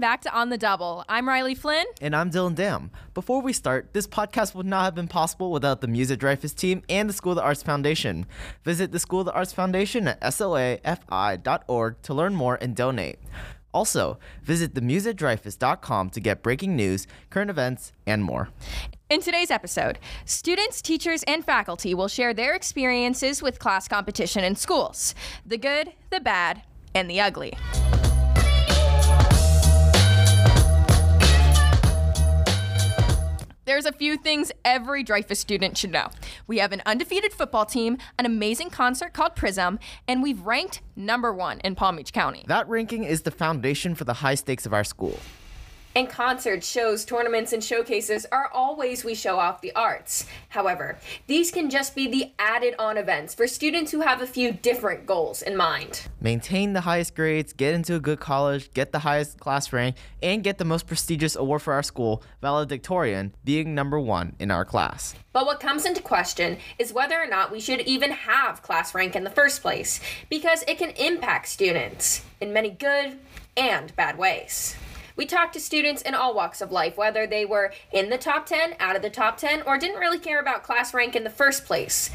back to On the Double. I'm Riley Flynn. And I'm Dylan Dam. Before we start, this podcast would not have been possible without the Muse at Dreyfoos team and the School of the Arts Foundation. Visit the School of the Arts Foundation at slafi.org to learn more and donate. Also, visit themuseatdreyfoos.com to get breaking news, current events, and more. In today's episode, students, teachers, and faculty will share their experiences with class competition in schools the good, the bad, and the ugly. There's a few things every Dreyfoos student should know. We have an undefeated football team, an amazing concert called Prism, and we've ranked number one in Palm Beach County. That ranking is the foundation for the high stakes of our school. And concerts, shows, tournaments, and showcases are all ways we show off the arts. However, these can just be the added on events for students who have a few different goals in mind. Maintain the highest grades, get into a good college, get the highest class rank, and get the most prestigious award for our school, valedictorian, being number one in our class. But what comes into question is whether or not we should even have class rank in the first place, because it can impact students in many good and bad ways. We talked to students in all walks of life, whether they were in the top 10, out of the top 10, or didn't really care about class rank in the first place.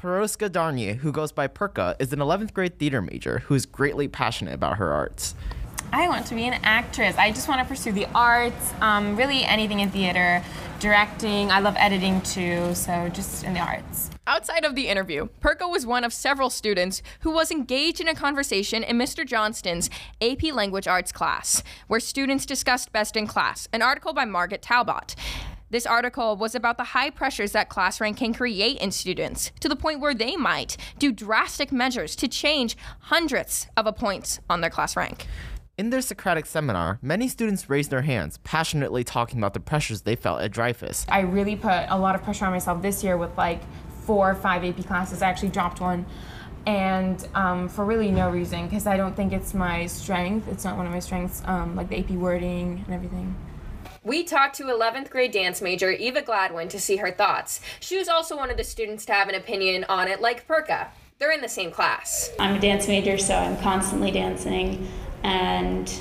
Peroska Darnier, who goes by Perka, is an 11th grade theater major who is greatly passionate about her arts. I want to be an actress. I just want to pursue the arts, um, really anything in theater, directing. I love editing too, so just in the arts. Outside of the interview, Perko was one of several students who was engaged in a conversation in Mr. Johnston's AP Language Arts class, where students discussed Best in Class, an article by Margaret Talbot. This article was about the high pressures that class rank can create in students, to the point where they might do drastic measures to change hundreds of a points on their class rank. In their Socratic seminar, many students raised their hands, passionately talking about the pressures they felt at Dreyfoos. I really put a lot of pressure on myself this year with like four or five AP classes. I actually dropped one, and um, for really no reason because I don't think it's my strength. It's not one of my strengths, um, like the AP wording and everything. We talked to 11th grade dance major Eva Gladwin to see her thoughts. She was also one of the students to have an opinion on it, like Perka. They're in the same class. I'm a dance major, so I'm constantly dancing, and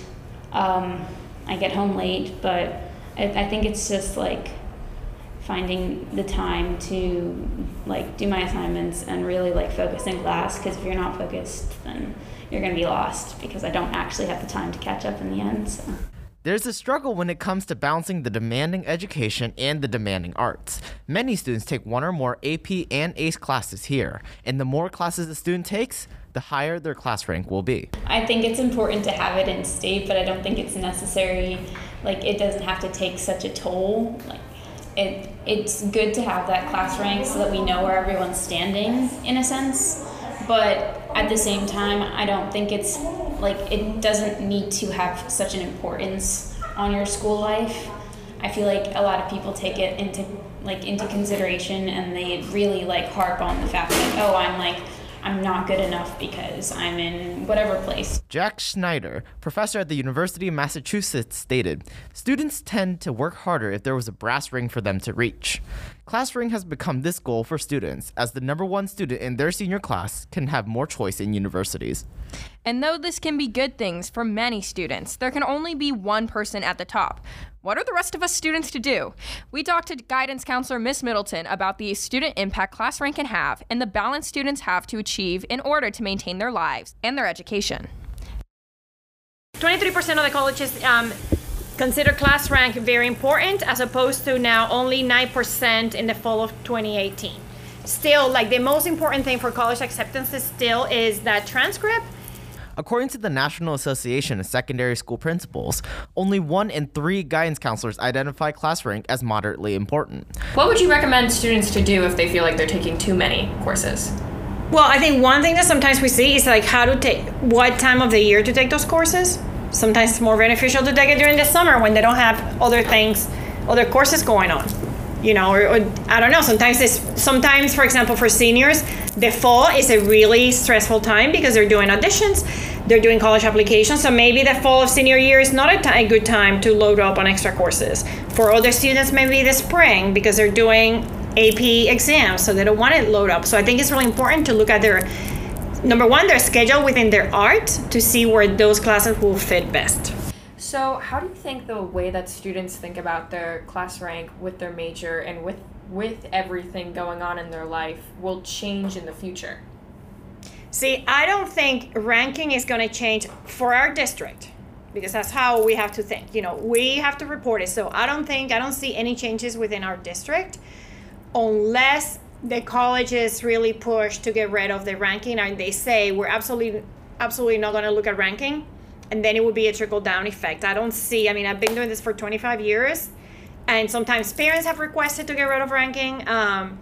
um, I get home late, but I, I think it's just like finding the time to like do my assignments and really like focus in class because if you're not focused then you're going to be lost because I don't actually have the time to catch up in the end. So. There's a struggle when it comes to balancing the demanding education and the demanding arts. Many students take one or more AP and ACE classes here, and the more classes a student takes, the higher their class rank will be. I think it's important to have it in state, but I don't think it's necessary. Like, it doesn't have to take such a toll. Like, it it's good to have that class rank so that we know where everyone's standing in a sense but at the same time i don't think it's like it doesn't need to have such an importance on your school life i feel like a lot of people take it into like into consideration and they really like harp on the fact that oh i'm like I'm not good enough because I'm in whatever place. Jack Schneider, professor at the University of Massachusetts, stated Students tend to work harder if there was a brass ring for them to reach. Class ring has become this goal for students, as the number one student in their senior class can have more choice in universities. And though this can be good things for many students, there can only be one person at the top. What are the rest of us students to do? We talked to guidance counselor Miss Middleton about the student impact class rank can have and the balance students have to achieve in order to maintain their lives and their education. 23% of the colleges um, consider class rank very important as opposed to now only 9% in the fall of 2018. Still, like the most important thing for college acceptance still is that transcript According to the National Association of Secondary School Principals, only one in three guidance counselors identify class rank as moderately important. What would you recommend students to do if they feel like they're taking too many courses? Well, I think one thing that sometimes we see is like how to take what time of the year to take those courses. Sometimes it's more beneficial to take it during the summer when they don't have other things, other courses going on. You know, or, or I don't know. Sometimes it's sometimes, for example, for seniors, the fall is a really stressful time because they're doing auditions they're doing college applications. So maybe the fall of senior year is not a, t- a good time to load up on extra courses. For other students, maybe the spring because they're doing AP exams, so they don't want to load up. So I think it's really important to look at their number one, they're scheduled within their art to see where those classes will fit best. So, how do you think the way that students think about their class rank with their major and with with everything going on in their life will change in the future? See, I don't think ranking is going to change for our district because that's how we have to think. You know, we have to report it. So I don't think, I don't see any changes within our district unless the colleges really push to get rid of the ranking and they say we're absolutely, absolutely not going to look at ranking. And then it would be a trickle down effect. I don't see, I mean, I've been doing this for 25 years and sometimes parents have requested to get rid of ranking. Um,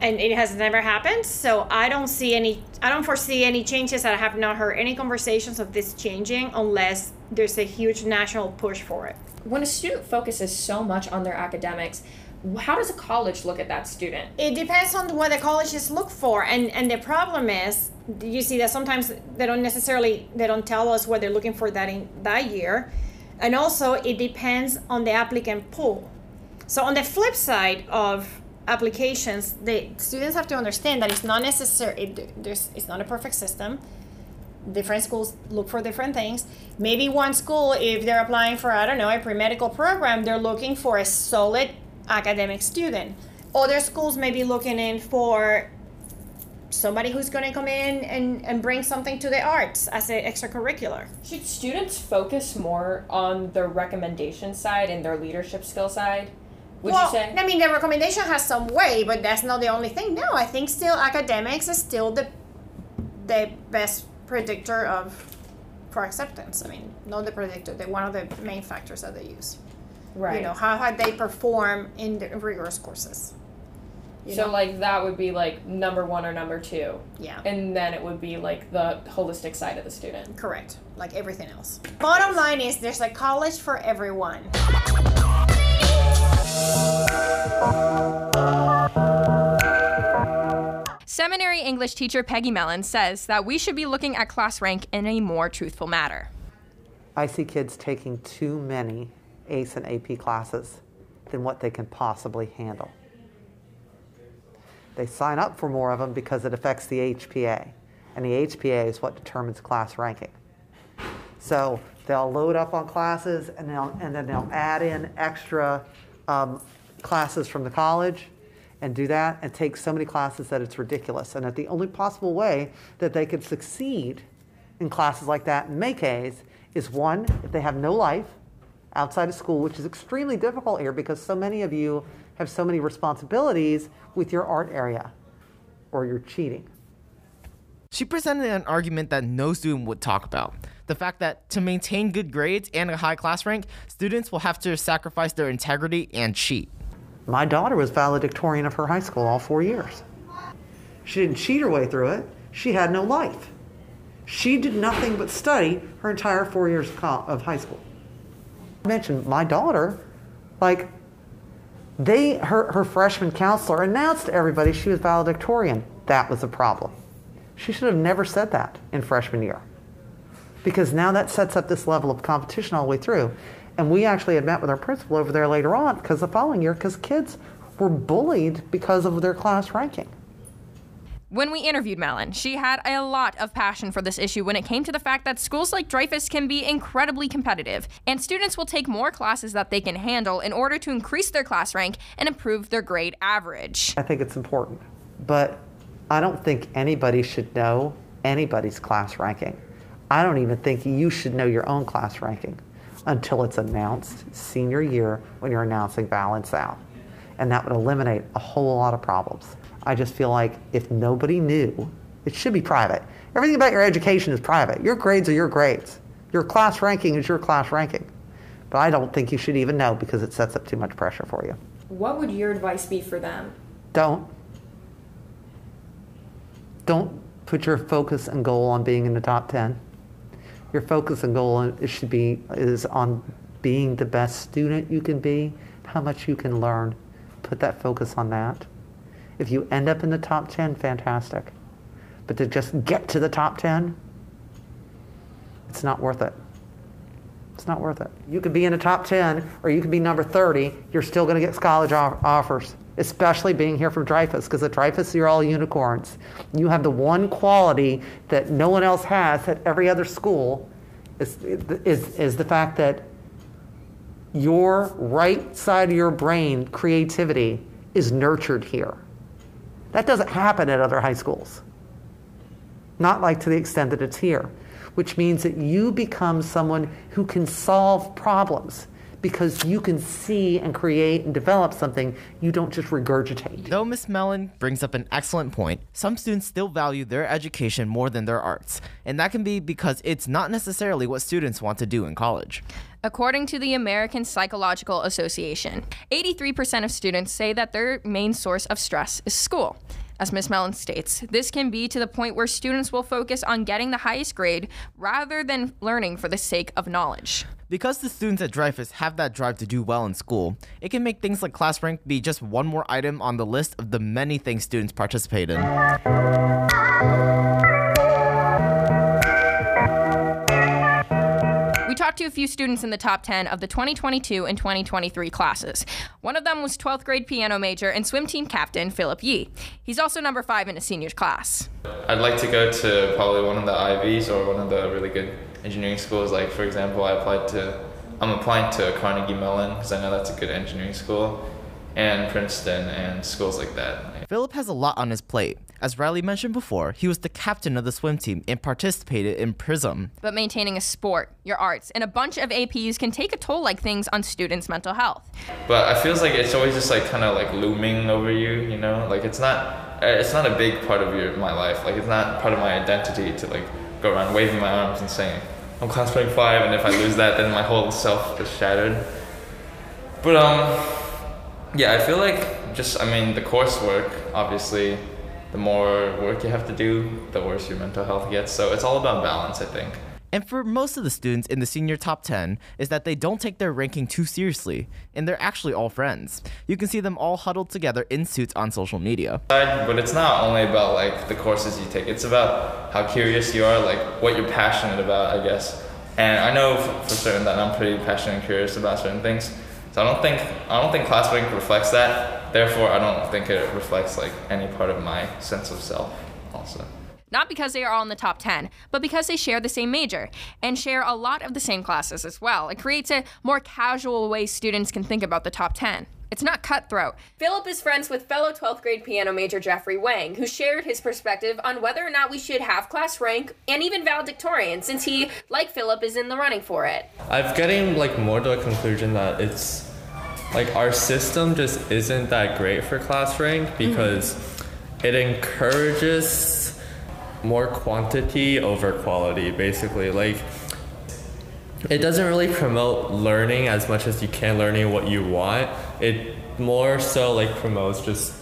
and it has never happened. So I don't see any, I don't foresee any changes. I have not heard any conversations of this changing unless there's a huge national push for it. When a student focuses so much on their academics, how does a college look at that student? It depends on what the colleges look for, and and the problem is, you see that sometimes they don't necessarily they don't tell us what they're looking for that in that year, and also it depends on the applicant pool. So on the flip side of applications, the students have to understand that it's not necessary. It, there's, it's not a perfect system. Different schools look for different things. Maybe one school, if they're applying for I don't know a pre medical program, they're looking for a solid academic student. Other schools may be looking in for somebody who's going to come in and, and bring something to the arts as an extracurricular. Should students focus more on the recommendation side and their leadership skill side? would well, you say? I mean, the recommendation has some weight, but that's not the only thing. No, I think still academics is still the the best predictor of for acceptance. I mean, not the predictor, the one of the main factors that they use. Right. You know, how how they perform in the rigorous courses. You so know? like that would be like number one or number two. Yeah. And then it would be like the holistic side of the student. Correct. Like everything else. Bottom line is there's a college for everyone. Seminary English teacher Peggy Mellon says that we should be looking at class rank in a more truthful manner. I see kids taking too many ACE and AP classes than what they can possibly handle. They sign up for more of them because it affects the HPA, and the HPA is what determines class ranking. So they'll load up on classes and, they'll, and then they'll add in extra um, classes from the college and do that and take so many classes that it's ridiculous. And that the only possible way that they could succeed in classes like that in MAKEs is one, if they have no life outside of school, which is extremely difficult here because so many of you have so many responsibilities with your art area or you're cheating. She presented an argument that no student would talk about the fact that to maintain good grades and a high class rank, students will have to sacrifice their integrity and cheat. My daughter was valedictorian of her high school all four years. She didn't cheat her way through it, she had no life. She did nothing but study her entire four years of high school. Mentioned my daughter, like, they, her, her freshman counselor announced to everybody she was valedictorian. That was a problem. She should have never said that in freshman year because now that sets up this level of competition all the way through. And we actually had met with our principal over there later on because the following year, because kids were bullied because of their class ranking. When we interviewed Mellon, she had a lot of passion for this issue when it came to the fact that schools like Dreyfoos can be incredibly competitive, and students will take more classes that they can handle in order to increase their class rank and improve their grade average. I think it's important, but I don't think anybody should know anybody's class ranking. I don't even think you should know your own class ranking until it's announced senior year when you're announcing balance out. And that would eliminate a whole lot of problems. I just feel like if nobody knew, it should be private. Everything about your education is private. Your grades are your grades. Your class ranking is your class ranking. But I don't think you should even know because it sets up too much pressure for you. What would your advice be for them? Don't. Don't put your focus and goal on being in the top 10 your focus and goal should be is on being the best student you can be, how much you can learn. Put that focus on that. If you end up in the top 10, fantastic. But to just get to the top 10, it's not worth it. It's not worth it. You could be in the top 10 or you could be number 30. You're still going to get college offers. especially being here from Dreyfoos, because at Dreyfoos you're all unicorns. You have the one quality that no one else has at every other school is, is, is the fact that your right side of your brain creativity is nurtured here. That doesn't happen at other high schools. Not like to the extent that it's here, which means that you become someone who can solve problems because you can see and create and develop something you don't just regurgitate. Though Miss Mellon brings up an excellent point, some students still value their education more than their arts, and that can be because it's not necessarily what students want to do in college. According to the American Psychological Association, 83% of students say that their main source of stress is school. As Ms. Mellon states, this can be to the point where students will focus on getting the highest grade rather than learning for the sake of knowledge. Because the students at Dreyfoos have that drive to do well in school, it can make things like class rank be just one more item on the list of the many things students participate in. Talked to a few students in the top 10 of the 2022 and 2023 classes. One of them was 12th grade piano major and swim team captain Philip Yee. He's also number five in a seniors class. I'd like to go to probably one of the Ivies or one of the really good engineering schools. Like, for example, I applied to, I'm applying to Carnegie Mellon because I know that's a good engineering school, and Princeton and schools like that. Philip has a lot on his plate. As Riley mentioned before, he was the captain of the swim team and participated in PRISM. But maintaining a sport, your arts, and a bunch of APs can take a toll like things on students' mental health. But I feels like it's always just like kind of like looming over you, you know? Like it's not it's not a big part of your my life. Like it's not part of my identity to like go around waving my arms and saying I'm class rank five, and if I lose that, then my whole self is shattered. But um, yeah, I feel like just I mean the coursework obviously the more work you have to do, the worse your mental health gets. So it's all about balance, I think. And for most of the students in the senior top 10 is that they don't take their ranking too seriously, and they're actually all friends. You can see them all huddled together in suits on social media. But it's not only about like the courses you take. It's about how curious you are, like what you're passionate about, I guess. And I know for certain that I'm pretty passionate and curious about certain things. So I don't think I don't think class rank reflects that. Therefore, I don't think it reflects like any part of my sense of self. Also. Not because they are all in the top 10, but because they share the same major and share a lot of the same classes as well. It creates a more casual way students can think about the top 10. It's not cutthroat. Philip is friends with fellow 12th grade piano major Jeffrey Wang, who shared his perspective on whether or not we should have class rank and even valedictorian, since he, like Philip, is in the running for it. I'm getting like more to a conclusion that it's like our system just isn't that great for class rank because mm-hmm. it encourages more quantity over quality basically. Like it doesn't really promote learning as much as you can learning what you want. It more so like promotes just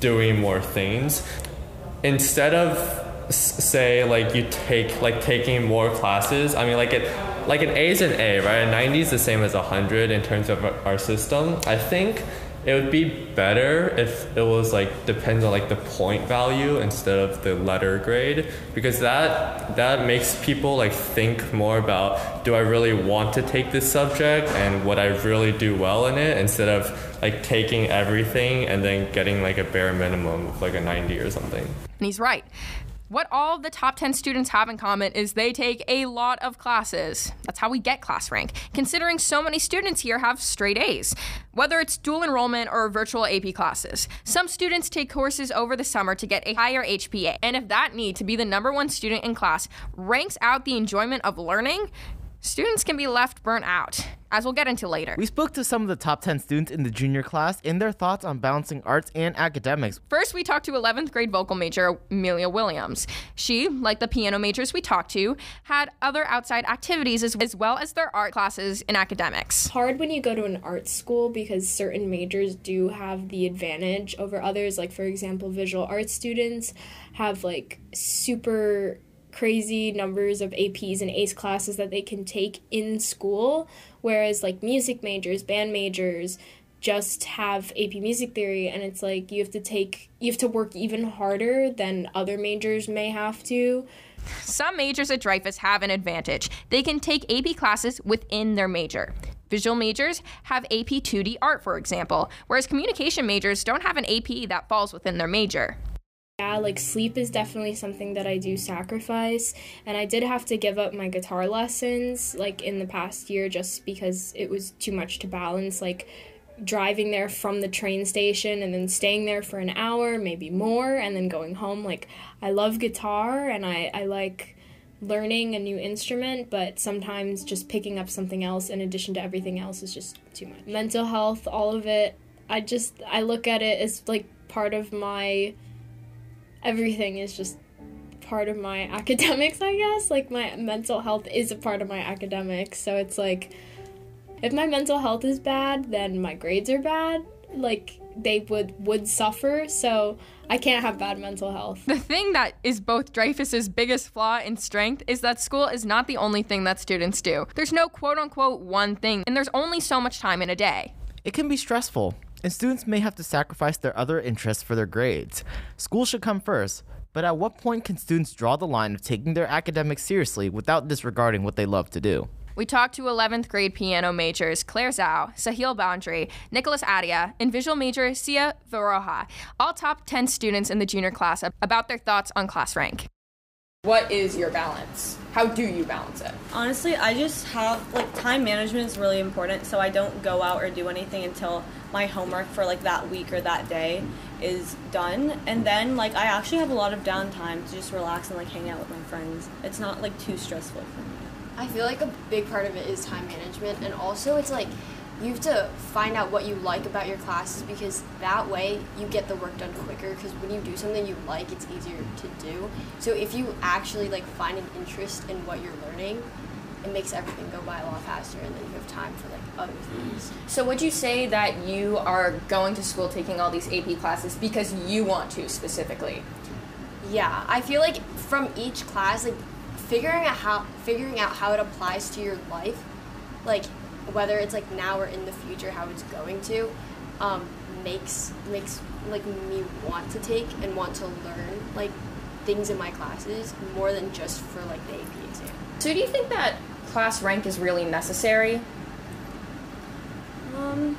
doing more things. Instead of say like you take like taking more classes i mean like it like an A is an A, right? A 90 is the same as 100 in terms of our system. I think it would be better if it was like depends on like the point value instead of the letter grade because that that makes people like think more about do I really want to take this subject and would I really do well in it instead of like taking everything and then getting like a bare minimum of like a 90 or something. And he's right. What all the top 10 students have in common is they take a lot of classes. That's how we get class rank, considering so many students here have straight A's, whether it's dual enrollment or virtual AP classes. Some students take courses over the summer to get a higher HPA, and if that need to be the number one student in class ranks out the enjoyment of learning, students can be left burnt out, as we'll get into later. We spoke to some of the top 10 students in the junior class and their thoughts on balancing arts and academics. First, we talked to 11th grade vocal major Amelia Williams. She, like the piano majors we talked to, had other outside activities as, as well as their art classes and academics. It's hard when you go to an art school because certain majors do have the advantage over others. Like, for example, visual arts students have like super crazy numbers of APs and ACE classes that they can take in school, whereas like music majors, band majors, just have AP music theory and it's like you have to take you have to work even harder than other majors may have to. Some majors at Dreyfoos have an advantage. They can take AP classes within their major. Visual majors have AP 2D art, for example, whereas communication majors don't have an AP that falls within their major. Yeah, like sleep is definitely something that I do sacrifice. And I did have to give up my guitar lessons like in the past year just because it was too much to balance. Like driving there from the train station and then staying there for an hour, maybe more, and then going home. Like I love guitar and I, I like learning a new instrument, but sometimes just picking up something else in addition to everything else is just too much. Mental health, all of it, I just I look at it as like part of my everything is just part of my academics, I guess. Like my mental health is a part of my academics. So it's like if my mental health is bad, then my grades are bad. Like they would would suffer. So I can't have bad mental health. The thing that is both Dreyfoos's biggest flaw and strength is that school is not the only thing that students do. There's no quote unquote one thing, and there's only so much time in a day. It can be stressful, and students may have to sacrifice their other interests for their grades. School should come first, but at what point can students draw the line of taking their academics seriously without disregarding what they love to do? We talked to 11th grade piano majors Claire Zhao, Sahil Bhandari, Nicholas Adia, and visual major Sia Viroja, all top 10 students in the junior class, about their thoughts on class rank. What is your balance? How do you balance it? Honestly, I just have like time management is really important, so I don't go out or do anything until my homework for like that week or that day is done. And then like I actually have a lot of downtime to just relax and like hang out with my friends. It's not like too stressful for me. I feel like a big part of it is time management, and also it's like you have to find out what you like about your classes because that way you get the work done quicker because when you do something you like it's easier to do so if you actually like find an interest in what you're learning it makes everything go by a lot faster and then you have time for like other things So, would you say that you are going to school taking all these AP classes because you want to specifically? yeah i feel like from each class like figuring out how figuring out how it applies to your life like whether it's like now or in the future how it's going to um, makes makes like me want to take and want to learn like things in my classes more than just for like the AP exam. So, do you think that class rank is really necessary? Um,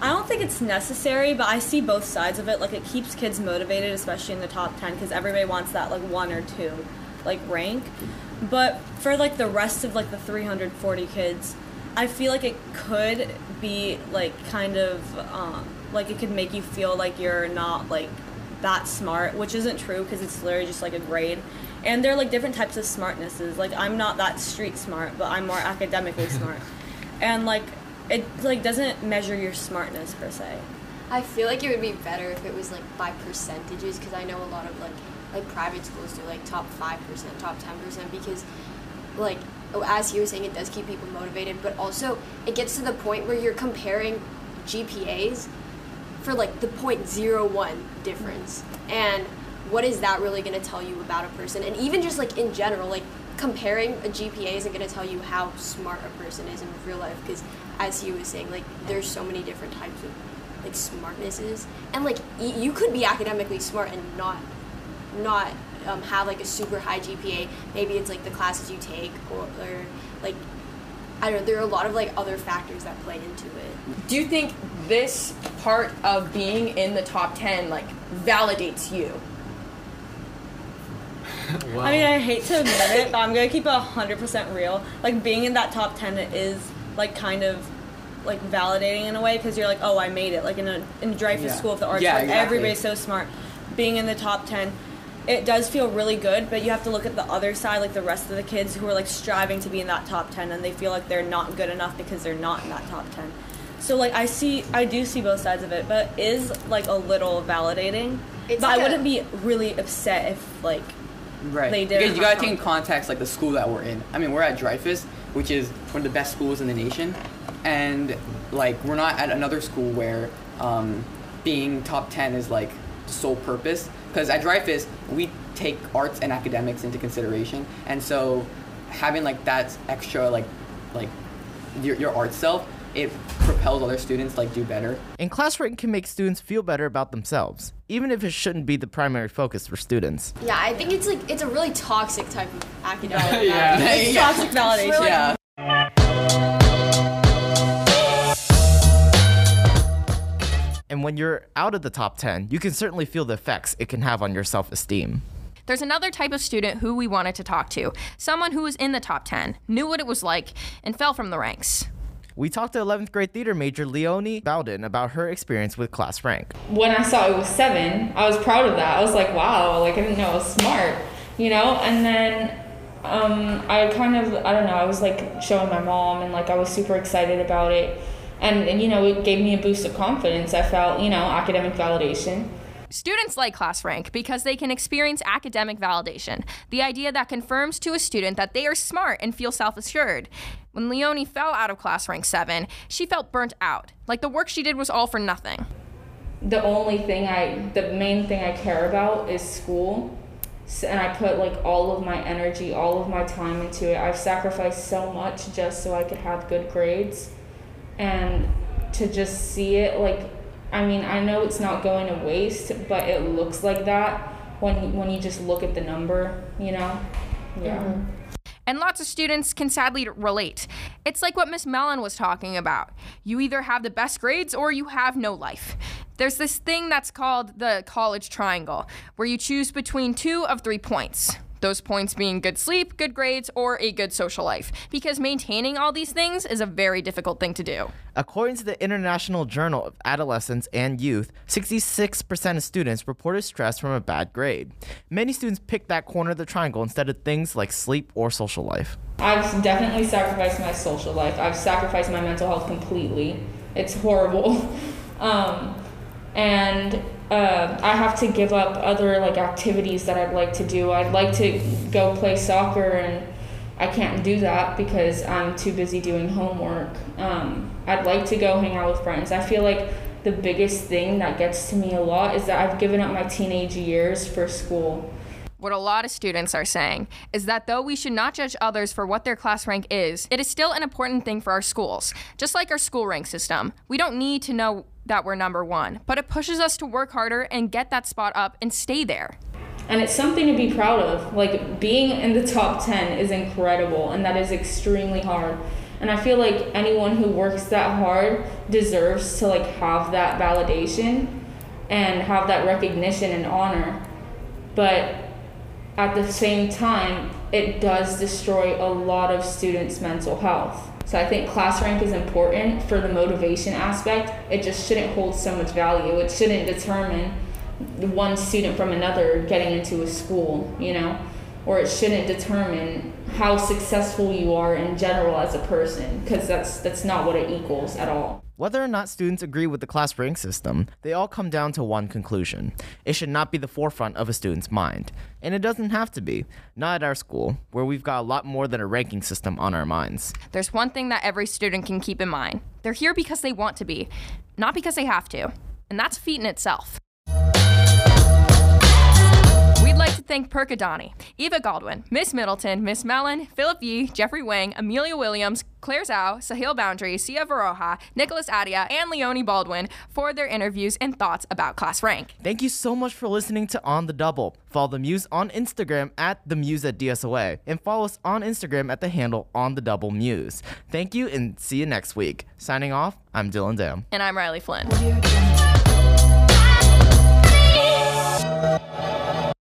I don't think it's necessary, but I see both sides of it. Like it keeps kids motivated, especially in the top ten, because everybody wants that like one or two, like rank. But for like the rest of like the 340 kids, I feel like it could be like kind of um, like it could make you feel like you're not like that smart, which isn't true because it's literally just like a grade. And there are like different types of smartnesses. Like I'm not that street smart, but I'm more academically smart. And like it like doesn't measure your smartness per se. I feel like it would be better if it was like by percentages because I know a lot of like like private schools do like top five percent, top ten percent because like Oh, as he was saying, it does keep people motivated, but also it gets to the point where you're comparing GPAs for like the 0.01 difference. And what is that really going to tell you about a person? And even just like in general, like comparing a GPA isn't going to tell you how smart a person is in real life because as he was saying, like there's so many different types of like smartnesses. And like y- you could be academically smart and not not um, have like a super high GPA. Maybe it's like the classes you take, or, or like I don't know. There are a lot of like other factors that play into it. Do you think this part of being in the top 10 like validates you? I mean, I hate to admit it, but I'm gonna keep it 100% real. Like being in that top 10 is like kind of like validating in a way because you're like, oh, I made it. Like in a in Dreyfoos Yeah. School of the Arts, Yeah, where exactly. everybody's so smart. Being in the top 10, it does feel really good, but you have to look at the other side, like the rest of the kids who are like striving to be in that top 10 and they feel like they're not good enough because they're not in that top 10. So like I see, I do see both sides of it, but it is like a little validating. It's but like I a- wouldn't be really upset if like Right. they didn't because you gotta take in context like the school that we're in. I mean, we're at Dreyfoos, which is one of the best schools in the nation, and like we're not at another school where um, being top ten is like the sole purpose. Because at Dreyfoos, we take arts and academics into consideration, and so having like that extra like like your, your art self, it propels other students like do better. And class rank can make students feel better about themselves, even if it shouldn't be the primary focus for students. Yeah, I think it's like it's a really toxic type of academic. Yeah. validation. It's toxic validation. Really- Yeah. And when you're out of the top 10, you can certainly feel the effects it can have on your self esteem. There's another type of student who we wanted to talk to someone who was in the top 10, knew what it was like, and fell from the ranks. We talked to 11th grade theater major Leonie Bowden about her experience with class rank. When I saw it was seven, I was proud of that. I was like, wow, like I didn't know I was smart, you know? And then um, I kind of, I don't know, I was like showing my mom and like I was super excited about it. And, and you know, it gave me a boost of confidence. I felt, you know, academic validation. Students like class rank because they can experience academic validation, the idea that confirms to a student that they are smart and feel self assured. When Leonie fell out of class rank 7, she felt burnt out, like the work she did was all for nothing. The only thing I, the main thing I care about is school. And I put like all of my energy, all of my time into it. I've sacrificed so much just so I could have good grades. And to just see it like I mean, I know it's not going to waste, but it looks like that when when you just look at the number, you know. Yeah. Mm-hmm. And lots of students can sadly relate. It's like what Miss Mellon was talking about. You either have the best grades or you have no life. There's this thing that's called the college triangle, where you choose between two of three points. Those points being good sleep, good grades, or a good social life, because maintaining all these things is a very difficult thing to do. According to the International Journal of Adolescence and Youth, 66% of students reported stress from a bad grade. Many students pick that corner of the triangle instead of things like sleep or social life. I've definitely sacrificed my social life. I've sacrificed my mental health completely. It's horrible. Um, and uh, I have to give up other like activities that I'd like to do. I'd like to go play soccer, and I can't do that because I'm too busy doing homework. Um, I'd like to go hang out with friends. I feel like the biggest thing that gets to me a lot is that I've given up my teenage years for school. What a lot of students are saying is that though we should not judge others for what their class rank is, it is still an important thing for our schools. Just like our school rank system, we don't need to know that we're number one, but it pushes us to work harder and get that spot up and stay there. And it's something to be proud of. Like being in the top 10 is incredible, and that is extremely hard. And I feel like anyone who works that hard deserves to like have that validation and have that recognition and honor. But at the same time, it does destroy a lot of students' mental health. So I think class rank is important for the motivation aspect. It just shouldn't hold so much value. It shouldn't determine one student from another getting into a school, you know, or it shouldn't determine how successful you are in general as a person because that's that's not what it equals at all. Whether or not students agree with the class rank system, they all come down to one conclusion. It should not be the forefront of a student's mind. And it doesn't have to be. Not at our school, where we've got a lot more than a ranking system on our minds. There's one thing that every student can keep in mind they're here because they want to be, not because they have to. And that's a feat in itself like to thank Perkadani, Eva Godwin, Miss Middleton, Miss Mellon, Philip Yee, Jeffrey Wang, Amelia Williams, Claire Zhao, Sahil Bhandari, Sia Varoha, Nicholas Adia, and Leonie Baldwin for their interviews and thoughts about class rank. Thank you so much for listening to On the Double. Follow the Muse on Instagram at the Muse at DSOA and follow us on Instagram at the handle On the Double Muse. Thank you and see you next week. Signing off, I'm Dylan Dam. And I'm Riley Flynn.